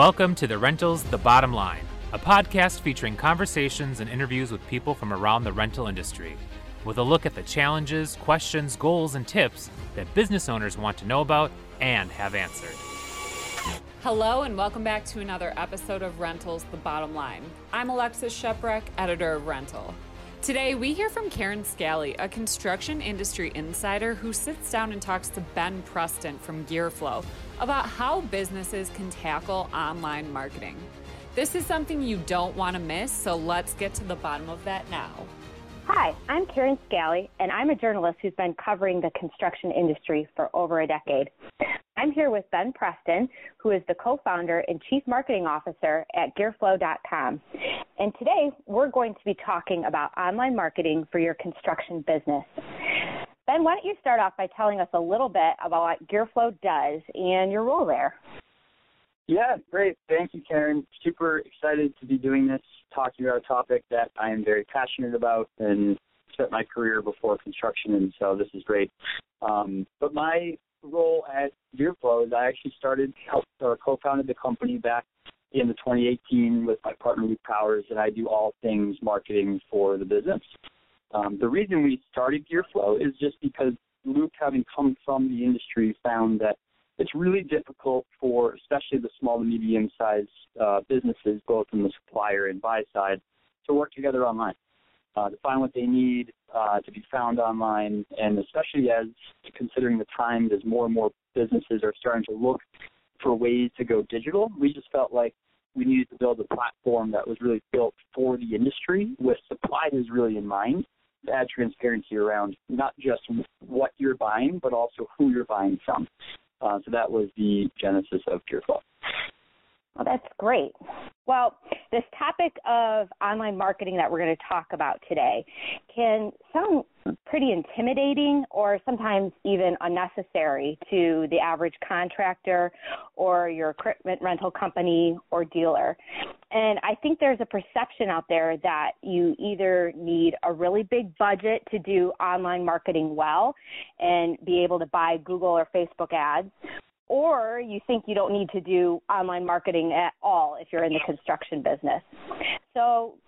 Welcome to the Rentals The Bottom Line, a podcast featuring conversations and interviews with people from around the rental industry, with a look at the challenges, questions, goals, and tips that business owners want to know about and have answered. Hello, and welcome back to another episode of Rentals The Bottom Line. I'm Alexis Sheprek, editor of Rental. Today, we hear from Karen Scally, a construction industry insider who sits down and talks to Ben Preston from GearFlow about how businesses can tackle online marketing. This is something you don't want to miss, so let's get to the bottom of that now. Hi, I'm Karen Scally, and I'm a journalist who's been covering the construction industry for over a decade. I'm here with Ben Preston, who is the co founder and chief marketing officer at GearFlow.com. And today we're going to be talking about online marketing for your construction business. Ben, why don't you start off by telling us a little bit about what GearFlow does and your role there? Yeah, great. Thank you, Karen. Super excited to be doing this, talking about a topic that I am very passionate about and spent my career before construction, and so this is great. Um, but my role at GearFlow is I actually started, helped, or co-founded the company back in the 2018 with my partner Luke Powers, and I do all things marketing for the business. Um, the reason we started GearFlow is just because Luke, having come from the industry, found that it's really difficult for especially the small to medium sized uh, businesses, both on the supplier and buy side, to work together online, uh, to find what they need, uh, to be found online, and especially as considering the times as more and more businesses are starting to look for ways to go digital, we just felt like we needed to build a platform that was really built for the industry with suppliers really in mind add transparency around not just what you're buying, but also who you're buying from. Uh, so that was the genesis of GearFlow. Well, that's great. Well, this topic of online marketing that we're going to talk about today can sound pretty intimidating or sometimes even unnecessary to the average contractor or your equipment rental company or dealer. And I think there's a perception out there that you either need a really big budget to do online marketing well and be able to buy Google or Facebook ads, or you think you don't need to do online marketing at all if you're in the construction business. So,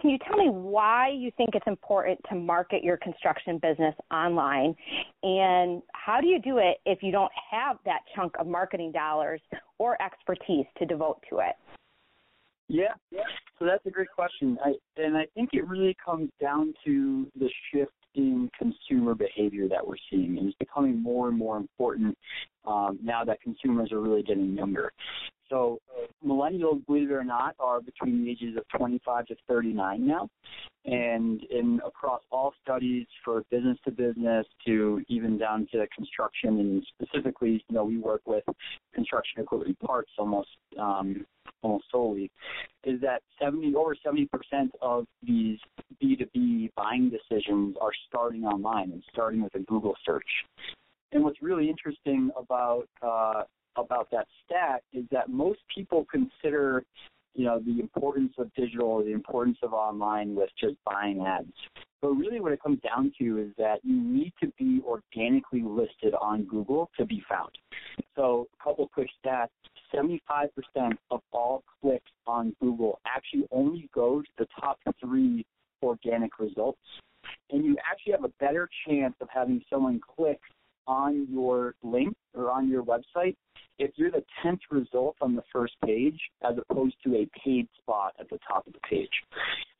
can you tell me why you think it's important to market your construction business online? And how do you do it if you don't have that chunk of marketing dollars or expertise to devote to it? Yeah. So that's a great question. I, and I think it really comes down to the shift consumer behavior that we're seeing. And it's becoming more and more important um, now that consumers are really getting younger. So millennials, believe it or not, are between the ages of 25 to 39 now. And in across all studies for business to business to even down to construction and specifically, you know, we work with construction equipment parts almost um, almost solely, is that 70 over 70% of these B2B buying decisions are starting online and starting with a Google search. And what's really interesting about uh, about that stat is that most people consider, you know, the importance of digital, the importance of online with just buying ads. But really, what it comes down to is that you need to be organically listed on Google to be found. So, a couple quick stats 75% of all clicks on Google actually only go to the top three organic results. And you actually have a better chance of having someone click on your link or on your website if you're the 10th result on the first page as opposed to a paid spot at the top of the page.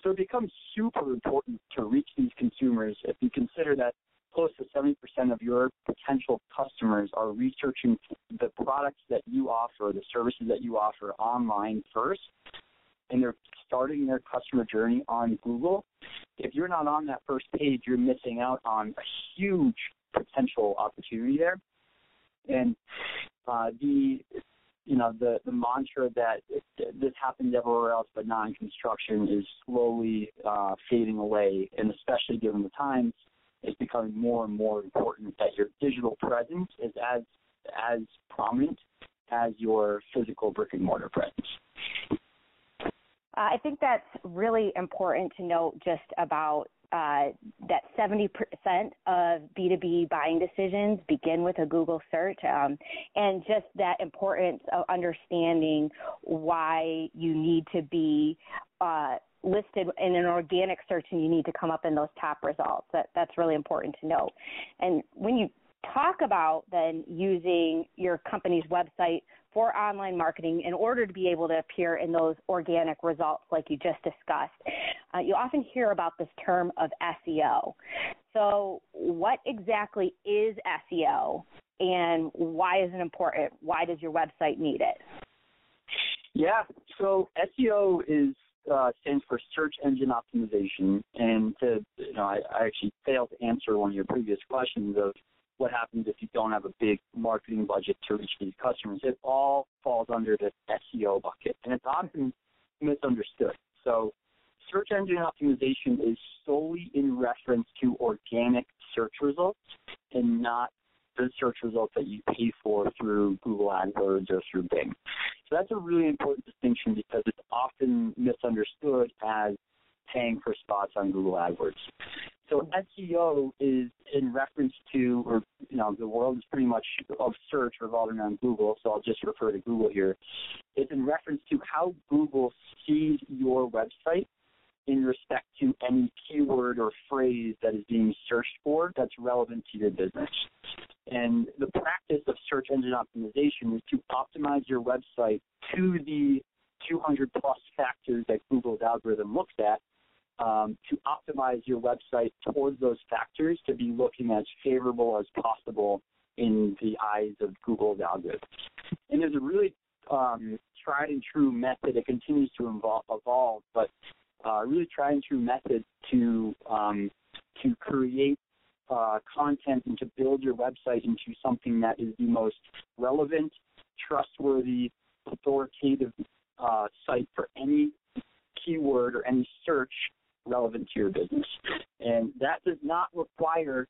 So it becomes super important to reach these consumers if you consider that close to 70% of your potential customers are researching the products that you offer, the services that you offer online first, and they're starting their customer journey on Google. If you're not on that first page, you're missing out on a huge potential opportunity there. And uh, the you know the the mantra that this happens everywhere else but not in construction is slowly uh, fading away, and especially given the times, it's becoming more and more important that your digital presence is as as prominent as your physical brick and mortar presence. I think that's really important to note just about uh, that 70% of B2B buying decisions begin with a Google search, um, and just that importance of understanding why you need to be uh, listed in an organic search and you need to come up in those top results. That, that's really important to note. And when you talk about then using your company's website for online marketing in order to be able to appear in those organic results like you just discussed. Uh, you often hear about this term of SEO. So, what exactly is SEO and why is it important? Why does your website need it? Yeah, so SEO is uh, stands for search engine optimization, and to you know, I, I actually failed to answer one of your previous questions of what happens if you don't have a big marketing budget to reach these customers. It all falls under this SEO bucket, and it's often misunderstood. So, search engine optimization is solely in reference to organic search results and not the search results that you pay for through Google AdWords or through Bing. So that's a really important distinction because it's often misunderstood as paying for spots on Google AdWords. So SEO is in reference to, or you know, the world is pretty much of search revolving around Google. So I'll just refer to Google here. It's in reference to how Google sees your website in respect to any keyword or phrase that is being searched for that's relevant to your business. And the practice of search engine optimization is to optimize your website to the 200 plus factors that Google's algorithm looks at um, to optimize your website towards those factors to be looking as favorable as possible in the eyes of Google's algorithm. And there's a really um, tried and true method. It continues to evolve, evolve but uh, really tried and true method to um, to create uh, content and to build your website into something that is the most relevant, trustworthy, authoritative uh, site for any keyword or any search relevant to your business. And that does not require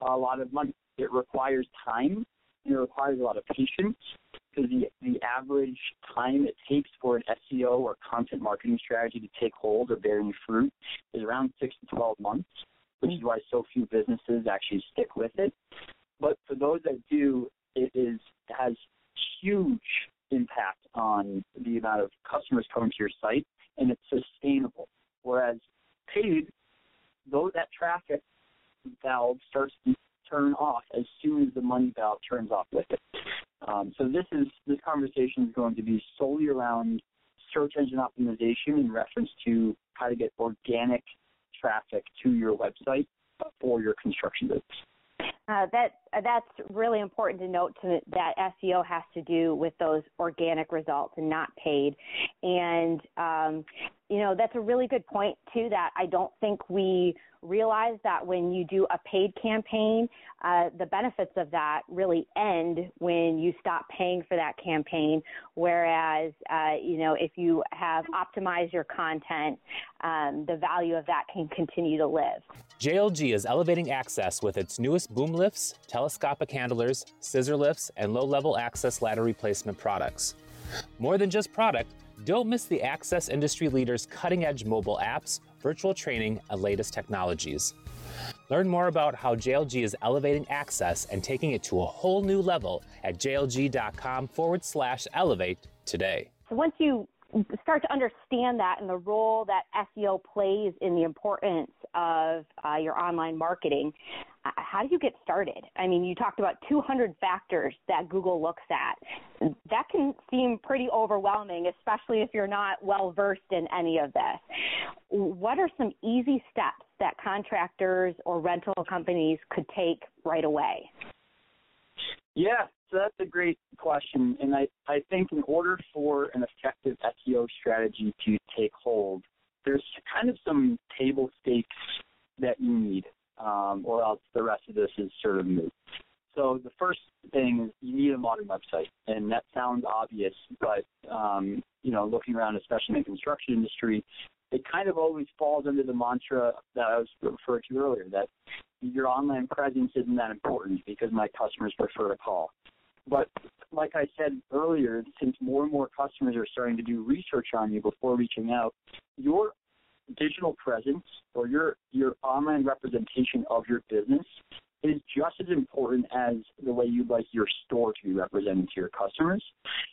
a lot of money. It requires time and it requires a lot of patience because the, the average time it takes for an SEO or content marketing strategy to take hold or bear any fruit is around six to 12 months, which is why so few businesses actually stick with it. But for those that do, it is has huge impact on the amount of customers coming to your site and it's sustainable. Whereas paid, though that traffic valve starts to turn off as soon as the money valve turns off with it. Um, so this is this conversation is going to be solely around search engine optimization in reference to how to get organic traffic to your website for your construction business. Uh, that that's really important to note to, that SEO has to do with those organic results and not paid. And um, you know that's a really good point too. That I don't think we realize that when you do a paid campaign, uh, the benefits of that really end when you stop paying for that campaign. Whereas uh, you know if you have optimized your content, um, the value of that can continue to live. JLG is elevating access with its newest boom lifts, telescopic handlers, scissor lifts, and low level access ladder replacement products. More than just product, don't miss the access industry leaders' cutting edge mobile apps, virtual training, and latest technologies. Learn more about how JLG is elevating access and taking it to a whole new level at jlg.com forward slash elevate today. So once you start to understand that and the role that SEO plays in the importance of uh, your online marketing, how do you get started? I mean, you talked about 200 factors that Google looks at. That can seem pretty overwhelming, especially if you're not well versed in any of this. What are some easy steps that contractors or rental companies could take right away? Yeah, so that's a great question. And I, I think in order for an effective SEO strategy to take hold, there's kind of some table stakes that you need, um, or else the rest of this is sort of moot. So the first thing is you need a modern website, and that sounds obvious, but um, you know, looking around, especially in the construction industry, it kind of always falls under the mantra that I was referred to earlier that your online presence isn't that important because my customers prefer to call. But like I said earlier, since more and more customers are starting to do research on you before reaching out, your digital presence or your your online representation of your business is just as important as the way you'd like your store to be represented to your customers.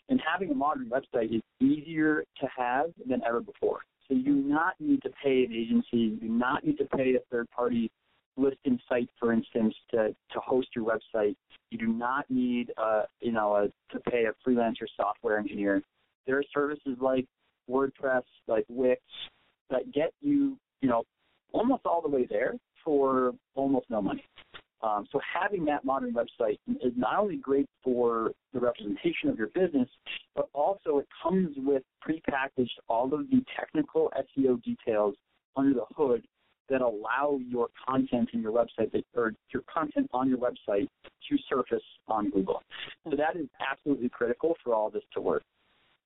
And having a modern website is easier to have than ever before. So you do not need to pay an agency, you do not need to pay a third party listing site, for instance, to, to host your website. You do not need, uh, you know, a, to pay a freelancer software engineer. There are services like WordPress, like Wix, that get you, you know, almost all the way there for almost no money. Um, so having that modern website is not only great for the representation of your business, but also it comes with prepackaged all of the technical SEO details under the hood that allow your content in your website that, or your content on your website to surface on Google. So that is absolutely critical for all this to work.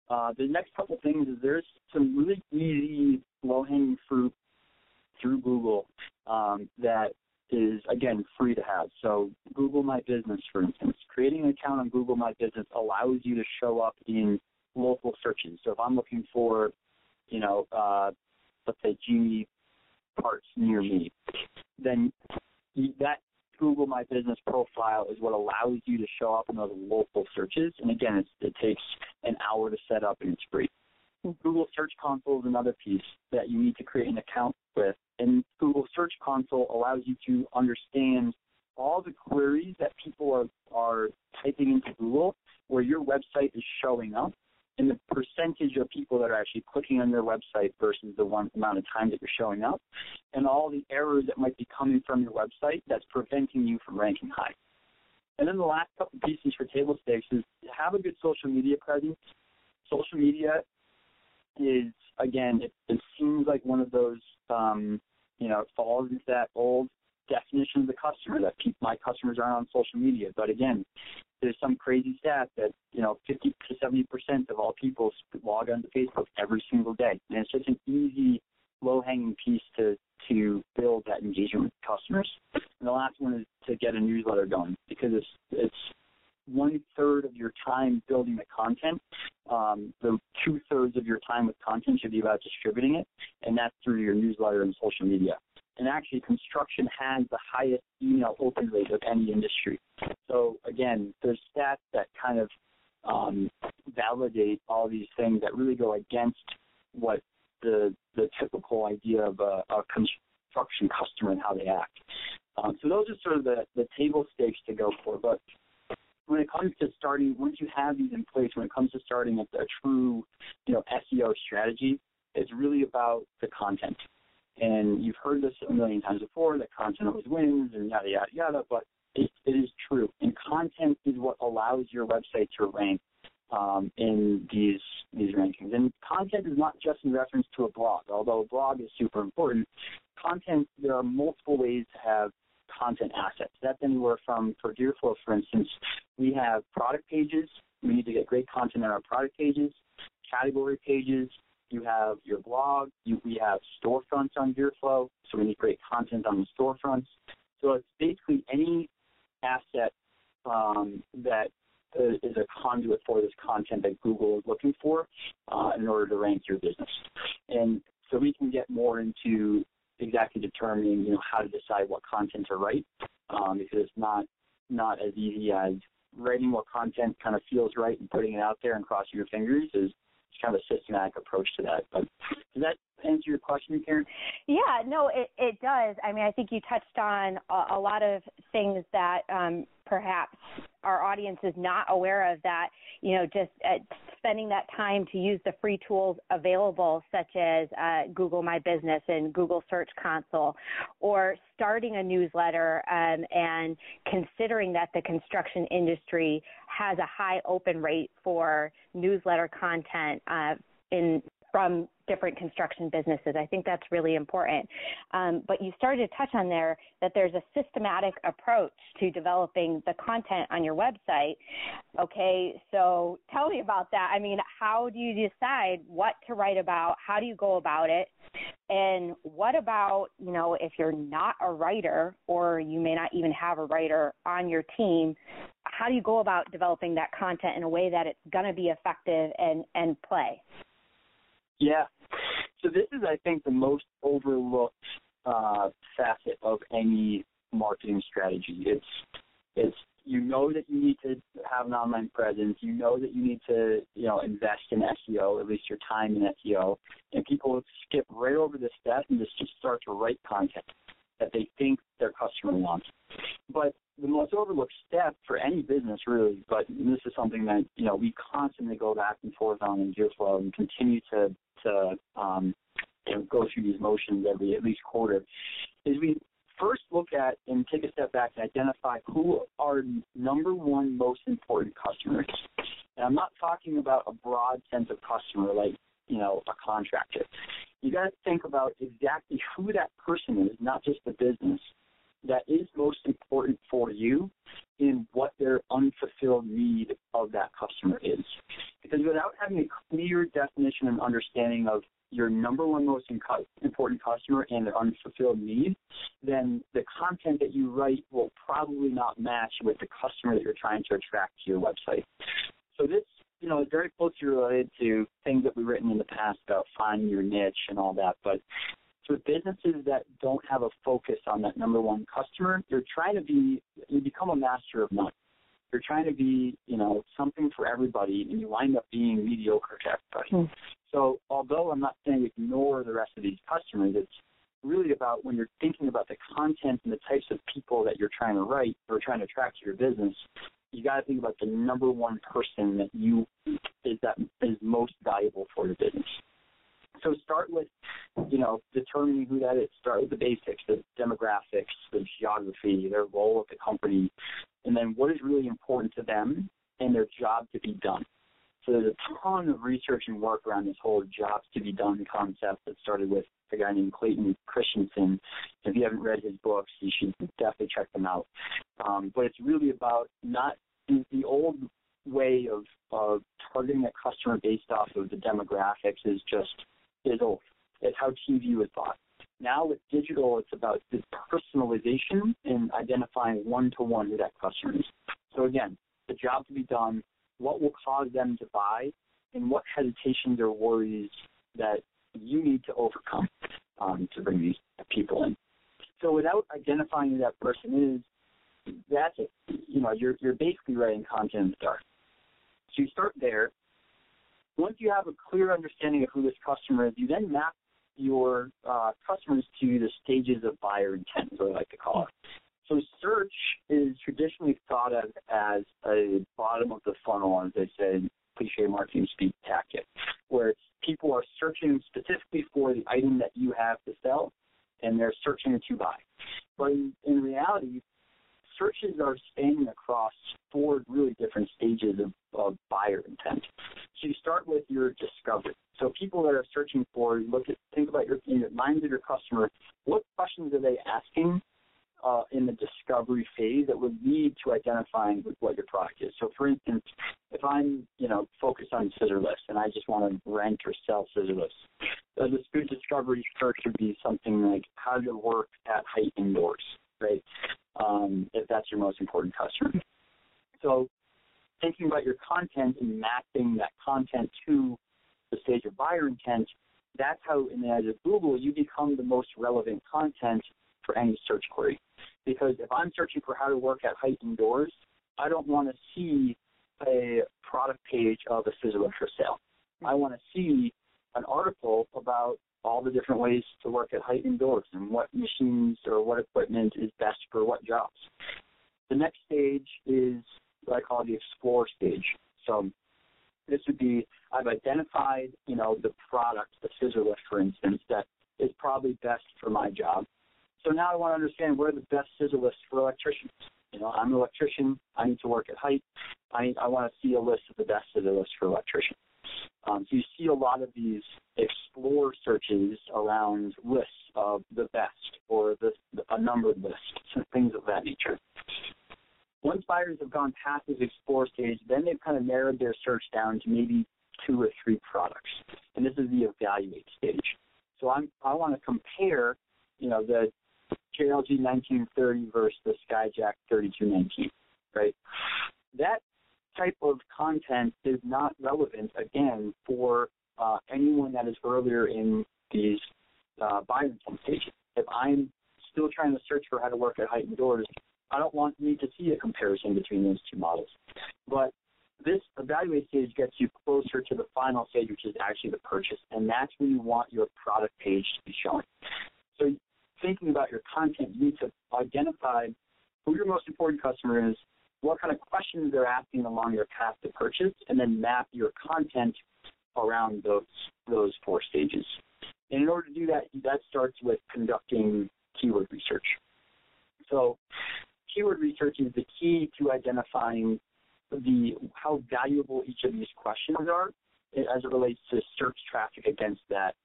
Uh, the next couple things is there's some really easy low-hanging fruit through Google um, that is again free to have. So Google My Business, for instance, creating an account on Google My Business allows you to show up in local searches. So if I'm looking for, you know, uh, let's say Genie parts near me, then that Google My Business profile is what allows you to show up in those local searches. And again, it takes an hour to set up and it's free. Google Search Console is another piece that you need to create an account with. And Google Search Console allows you to understand all the queries that people are, are typing into Google where your website is showing up and the percentage of people that are actually clicking on your website versus the one amount of time that you're showing up, and all the errors that might be coming from your website that's preventing you from ranking high. And then the last couple pieces for table stakes is have a good social media presence. Social media is again, it, it seems like one of those, um, you know, it falls into that old definition of the customer that my customers aren't on social media. But again, there's some crazy stat that you know 50 to 70 percent of all people log onto Facebook every single day, and it's just an easy, low-hanging piece to to build that engagement with customers. And the last one is to get a newsletter going because it's it's one third of your time building the content. Um, the two thirds of your time with content should be about distributing it, and that's through your newsletter and social media. And actually, construction has the highest email open rate of any industry. So again, there's stats that kind of um, validate all these things that really go against what the the typical idea of a, a construction customer and how they act. Um, so those are sort of the, the table stakes to go for. But when it comes to starting, once you have these in place, when it comes to starting a, a true, you know, SEO strategy, it's really about the content. And you've heard this a million times before that content always wins and yada yada yada, but it, it is true. And content is what allows your website to rank um, in these these rankings. And content is not just in reference to a blog, although a blog is super important. Content, there are multiple ways to have content assets. That's anywhere from, for GearFlow, for instance, we have product pages. We need to get great content on our product pages, category pages. You have your blog. You, we have storefronts on GearFlow, so we need great content on the storefronts. So it's basically any asset um, that is a conduit for this content that Google is looking for uh, in order to rank your business. And so we can get more into exactly determining, you know, how to decide what content to write, um, because it's not not as easy as writing what content kind of feels right and putting it out there and crossing your fingers is kind of a systematic approach to that. But does that answer your question, Karen? Yeah, no, it, it does. I mean, I think you touched on a, a lot of things that um, perhaps our audience is not aware of that, you know, just uh, spending that time to use the free tools available, such as uh, Google My Business and Google Search Console, or starting a newsletter um, and considering that the construction industry has a high open rate for newsletter content uh, in from different construction businesses. I think that's really important. Um, but you started to touch on there that there's a systematic approach to developing the content on your website. Okay, so tell me about that. I mean, how do you decide what to write about? How do you go about it? And what about, you know, if you're not a writer or you may not even have a writer on your team, how do you go about developing that content in a way that it's going to be effective and, and play? Yeah. So this is, I think, the most overlooked uh, facet of any marketing strategy. It's it's you know that you need to have an online presence. You know that you need to, you know, invest in SEO, at least your time in SEO. And people skip right over this step and just, just start to write content that they think their customer wants. But the most overlooked step for any business really, but this is something that, you know, we constantly go back and forth on in Gearflow and continue to to um, you know, go through these motions every at least quarter, is we first look at and take a step back and identify who are number one most important customers. And I'm not talking about a broad sense of customer like, you know, a contractor. You got to think about exactly who that person is, not just the business, that is most important for you in what their unfulfilled need of that customer is. Because without having a clear definition and understanding of your number one most important customer and their unfulfilled need, then the content that you write will probably not match with the customer that you're trying to attract to your website. So this, you know, is very closely related to things that we've written in the past about finding your niche and all that. But for businesses that don't have a focus on that number one customer, you're trying to be, you become a master of none. You're trying to be, you know, something for everybody, and you wind up being mediocre to everybody. Mm. So although I'm not saying ignore the rest of these customers, it's really about when you're thinking about the content and the types of people that you're trying to write or trying to attract to your business, you got to think about the number one person that you is that is most valuable for your business. So start with, you know, determining who that is. Start with the basics, the demographics, the geography, their role at the company, and then what is really important to them and their job to be done. So there's a ton of research and work around this whole jobs to be done concept that started with a guy named Clayton Christensen. If you haven't read his books, you should definitely check them out. Um, but it's really about not the old way of, of targeting a customer based off of the demographics is just is. It's how TV was bought. Now with digital, it's about the personalization and identifying one to one who that customer is. So again, the job to be done, what will cause them to buy, and what hesitations or worries that you need to overcome um, to bring these people in. So without identifying who that person is, that's it. You know, you're you're basically writing content in the dark. So you start there. Once you have a clear understanding of who this customer is, you then map your uh, customers to the stages of buyer intent, as I like to call it. So search is traditionally thought of as a bottom of the funnel, as they say cliche marketing speak tactic, where people are searching specifically for the item that you have to sell, and they're searching to buy. But in, in reality, searches are spanning across four really different stages of, of buyer intent. So you start with your discovery. So people that are searching for, look at, think about your, in the minds of your customer, what questions are they asking uh, in the discovery phase that would lead to identifying what your product is. So, for instance, if I'm, you know, focused on scissor lifts and I just want to rent or sell scissor lifts, the food discovery search would be something like how to work at height indoors, right? Um, if that's your most important customer. So, thinking about your content and mapping that content to the stage of buyer intent, that's how in the eyes of Google you become the most relevant content for any search query. Because if I'm searching for how to work at height indoors, I don't want to see a product page of a lift for sale. I want to see an article about all the different ways to work at height indoors and what machines or what equipment is best for what jobs. The next stage is what I call the explore stage. So this would be I've identified, you know, the product, the scissor lift, for instance, that is probably best for my job. So now I want to understand where are the best scissor lifts for electricians. You know, I'm an electrician. I need to work at height. I need, I want to see a list of the best scissor lifts for electricians. Um, so you see a lot of these explore searches around lists of the best or the, a numbered list, so things of that nature. Once buyers have gone past this explore stage, then they've kind of narrowed their search down to maybe two or three products, and this is the evaluate stage. So I'm, I want to compare, you know, the JLG 1930 versus the Skyjack 3219, right? That type of content is not relevant, again, for uh, anyone that is earlier in these uh, buying stages. If I'm still trying to search for how to work at Heightened Doors, I don't want me to see a comparison between those two models. But this evaluate stage gets you closer to the final stage, which is actually the purchase, and that's when you want your product page to be showing. So thinking about your content, you need to identify who your most important customer is, what kind of questions they're asking along your path to purchase, and then map your content around those those four stages. And in order to do that, that starts with conducting keyword research. So keyword research is the key to identifying the how valuable each of these questions are as it relates to search traffic against that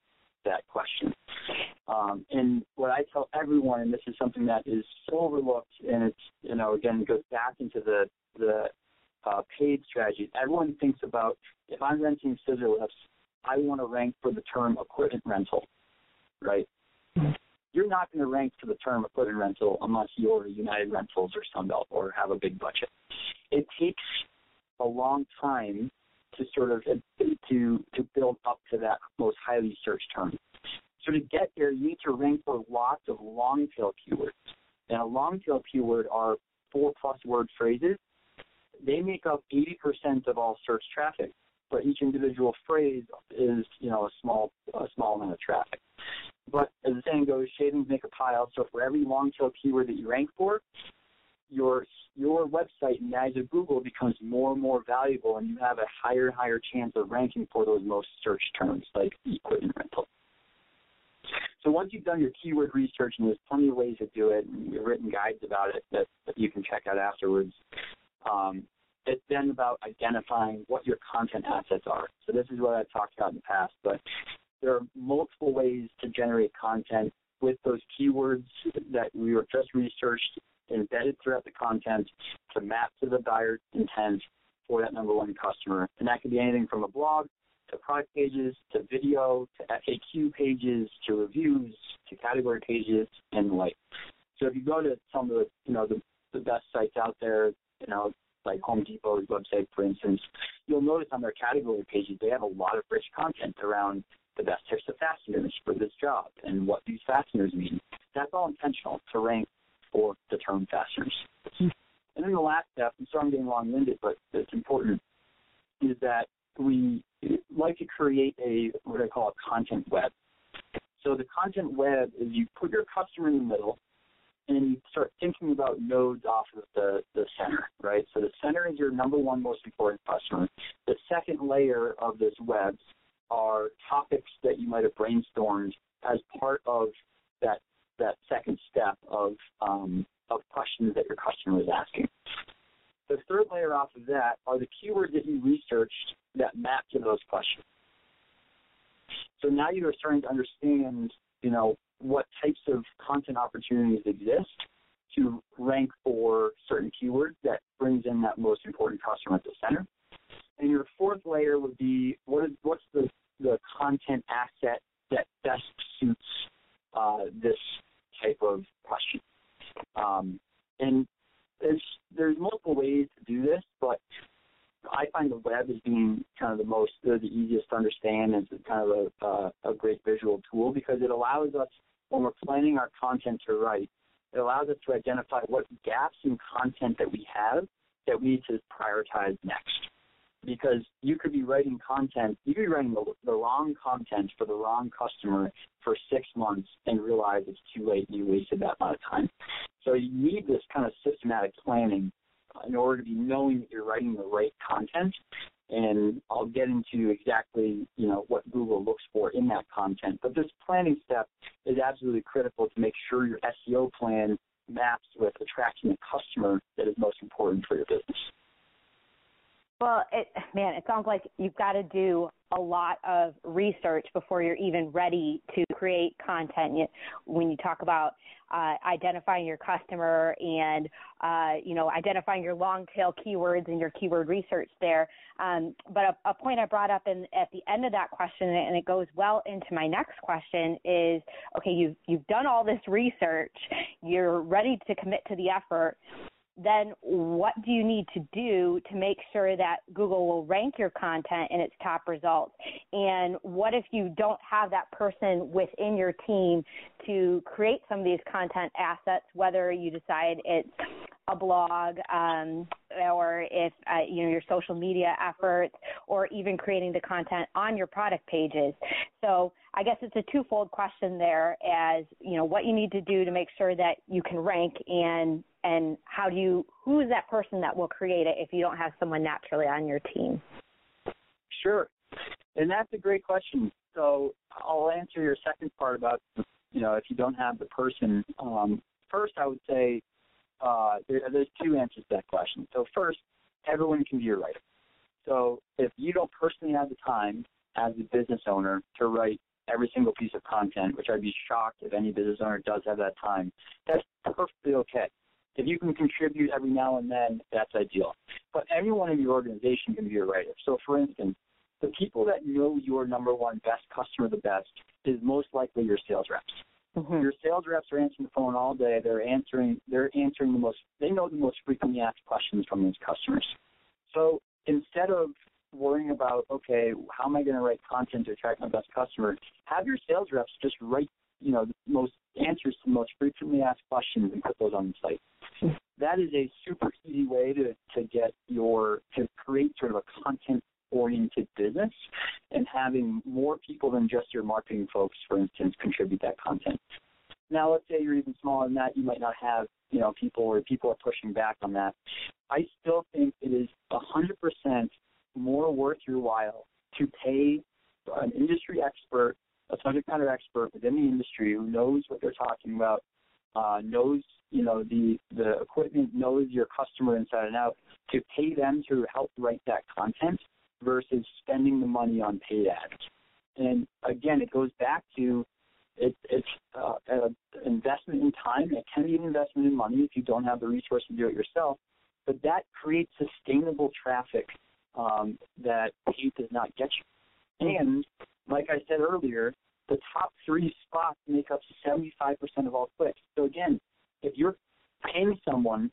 that question. Um, and what I tell everyone, and this is something that is so overlooked, and it's you know again goes back into the the uh, paid strategies. Everyone thinks about if I'm renting scissor lifts, I want to rank for the term equipment rental, right? You're not going to rank for the term equipment rental unless you're United Rentals or Sunbelt or have a big budget. It takes a long time to sort of to to build up to that most highly searched term. So to get there, you need to rank for lots of long tail keywords. And a long tail keyword are four plus word phrases. They make up 80% of all search traffic, but each individual phrase is, you know, a small a small amount of traffic. But as the saying goes, shavings make a pile. So for every long tail keyword that you rank for, your your website in the eyes of Google becomes more and more valuable, and you have a higher and higher chance of ranking for those most searched terms like equipment rental. So once you've done your keyword research, and there's plenty of ways to do it, and we've written guides about it that, that you can check out afterwards. Um, it's then about identifying what your content assets are. So this is what I've talked about in the past, but there are multiple ways to generate content with those keywords that we were just researched embedded throughout the content to map to the buyer intent for that number one customer. And that could be anything from a blog to product pages to video to FAQ pages to reviews to category pages and the like. So if you go to some of the you know the, the best sites out there, you know like Home Depot's website, for instance, you'll notice on their category pages they have a lot of rich content around the best types of fasteners for this job and what these fasteners mean. That's all intentional to rank for the term fasteners. And then the last step, I'm sorry I'm getting long-winded, but it's important, is that we like to create a what I call a content web. So the content web is you put your customer in the middle and you start thinking about nodes off of the, the center, right? So the center is your number one most important customer. The second layer of this web are topics that you might have brainstormed as part of that that second step of um, of questions that your customer is asking. The third layer off of that are the keywords that you researched that map to those questions. So now you are starting to understand, you know, what types of content opportunities exist to rank for certain keywords that brings in that most important customer at the center. And your fourth layer would be what is what's the, the content asset that best suits uh, this type of question. Um, and there's multiple ways to do this, but I find the web as being kind of the most the easiest to understand and kind of a, uh, a great visual tool because it allows us when we're planning our content to write, it allows us to identify what gaps in content that we have that we need to prioritize next because you could be writing content, you could be writing the, the wrong content for the wrong customer for six months and realize it's too late and you wasted that amount of time. So you need this kind of systematic planning in order to be knowing that you're writing the right content. And I'll get into exactly, you know, what Google looks for in that content. But this planning step is absolutely critical to make sure your SEO plan maps with attracting the customer that is most important for your business. Well, it, man, it sounds like you've got to do a lot of research before you're even ready to create content. When you talk about uh, identifying your customer and uh, you know identifying your long tail keywords and your keyword research there. Um, but a, a, point I brought up in, at the end of that question, and it goes well into my next question, is okay. You've you've done all this research. You're ready to commit to the effort then what do you need to do to make sure that Google will rank your content in its top results? And what if you don't have that person within your team to create some of these content assets, whether you decide it's a blog um, or if uh, you know your social media efforts or even creating the content on your product pages so i guess it's a twofold question there as you know what you need to do to make sure that you can rank and and how do you who is that person that will create it if you don't have someone naturally on your team sure and that's a great question so i'll answer your second part about you know if you don't have the person um, first i would say uh, there, there's two answers to that question. So first, everyone can be a writer. So if you don't personally have the time as a business owner to write every single piece of content, which I'd be shocked if any business owner does have that time, that's perfectly okay. If you can contribute every now and then, that's ideal. But everyone in your organization can be a writer. So for instance, the people that know your number one best customer the best is most likely your sales reps. Mm-hmm. Your sales reps are answering the phone all day. They're answering. They're answering the most. They know the most frequently asked questions from these customers. So instead of worrying about okay, how am I going to write content to attract my best customer, have your sales reps just write you know the most answers to most frequently asked questions and put those on the site. That is a super easy way to to get your to create sort of a content oriented business and having more people than just your marketing folks, for instance, contribute that content. Now, let's say you're even smaller than that, you might not have, you know, people or people are pushing back on that. I still think it is 100% more worth your while to pay an industry expert, a subject matter expert within the industry who knows what they're talking about, uh, knows you know the the equipment, knows your customer inside and out, to pay them to help write that content versus spending the money on paid ads. And again, it goes back to it, it's uh, an investment in time. It can be an investment in money if you don't have the resources to do it yourself. But that creates sustainable traffic um, that paid does not get you. And like I said earlier, the top three spots make up 75% of all clicks. So again, if you're paying someone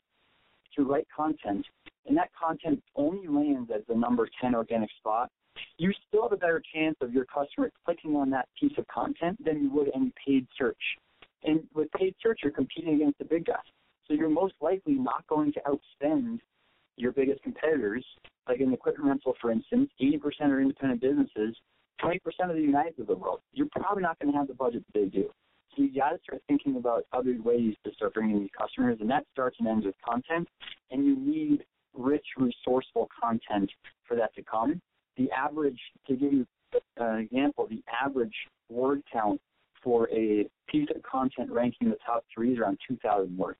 to write content and that content only lands as the number 10 organic spot, you still have a better chance of your customer clicking on that piece of content than you would any paid search. And with paid search, you're competing against the big guys. So you're most likely not going to outspend your biggest competitors. Like in equipment rental, for instance, 80% are independent businesses, 20% of the United of the world. You're probably not going to have the budget that they do. So you got to start thinking about other ways to start bringing these customers, and that starts and ends with content. And you need rich, resourceful content for that to come. The average, to give you an example, the average word count for a piece of content ranking the top three is around 2,000 words.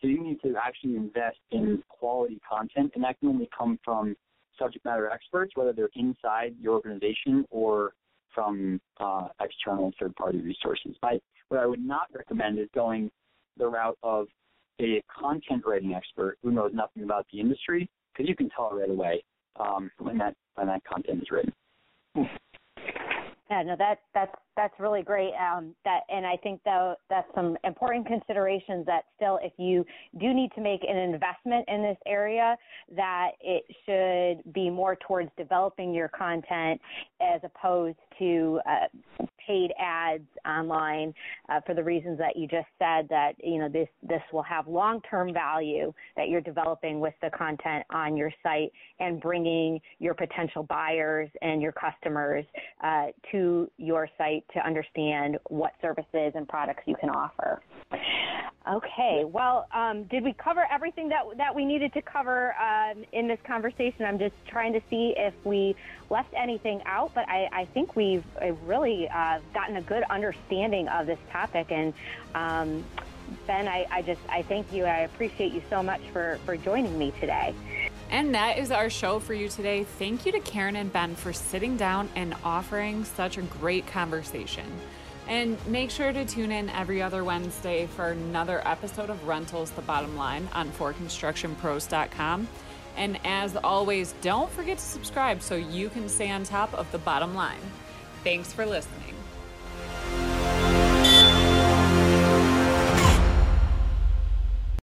So you need to actually invest in quality content, and that can only come from subject matter experts, whether they're inside your organization or from uh, external third-party resources. I, what I would not recommend is going the route of a content writing expert who knows nothing about the industry, because you can tell right away um, when that when that content is written. Yeah, no, that that's that's really great. Um, that and I think though that's some important considerations that still, if you do need to make an investment in this area, that it should be more towards developing your content as opposed to uh, paid ads online uh, for the reasons that you just said. That you know this this will have long term value that you're developing with the content on your site and bringing your potential buyers and your customers uh, to your site to understand what services and products you can offer. Okay, well, um, did we cover everything that that we needed to cover um, in this conversation? I'm just trying to see if we left anything out, but I, I think we've really uh, gotten a good understanding of this topic. And um, Ben, I, I just I thank you. I appreciate you so much for for joining me today. And that is our show for you today. Thank you to Karen and Ben for sitting down and offering such a great conversation. And make sure to tune in every other Wednesday for another episode of Rentals The Bottom Line on ForConstructionPros.com. And as always, don't forget to subscribe so you can stay on top of the bottom line. Thanks for listening.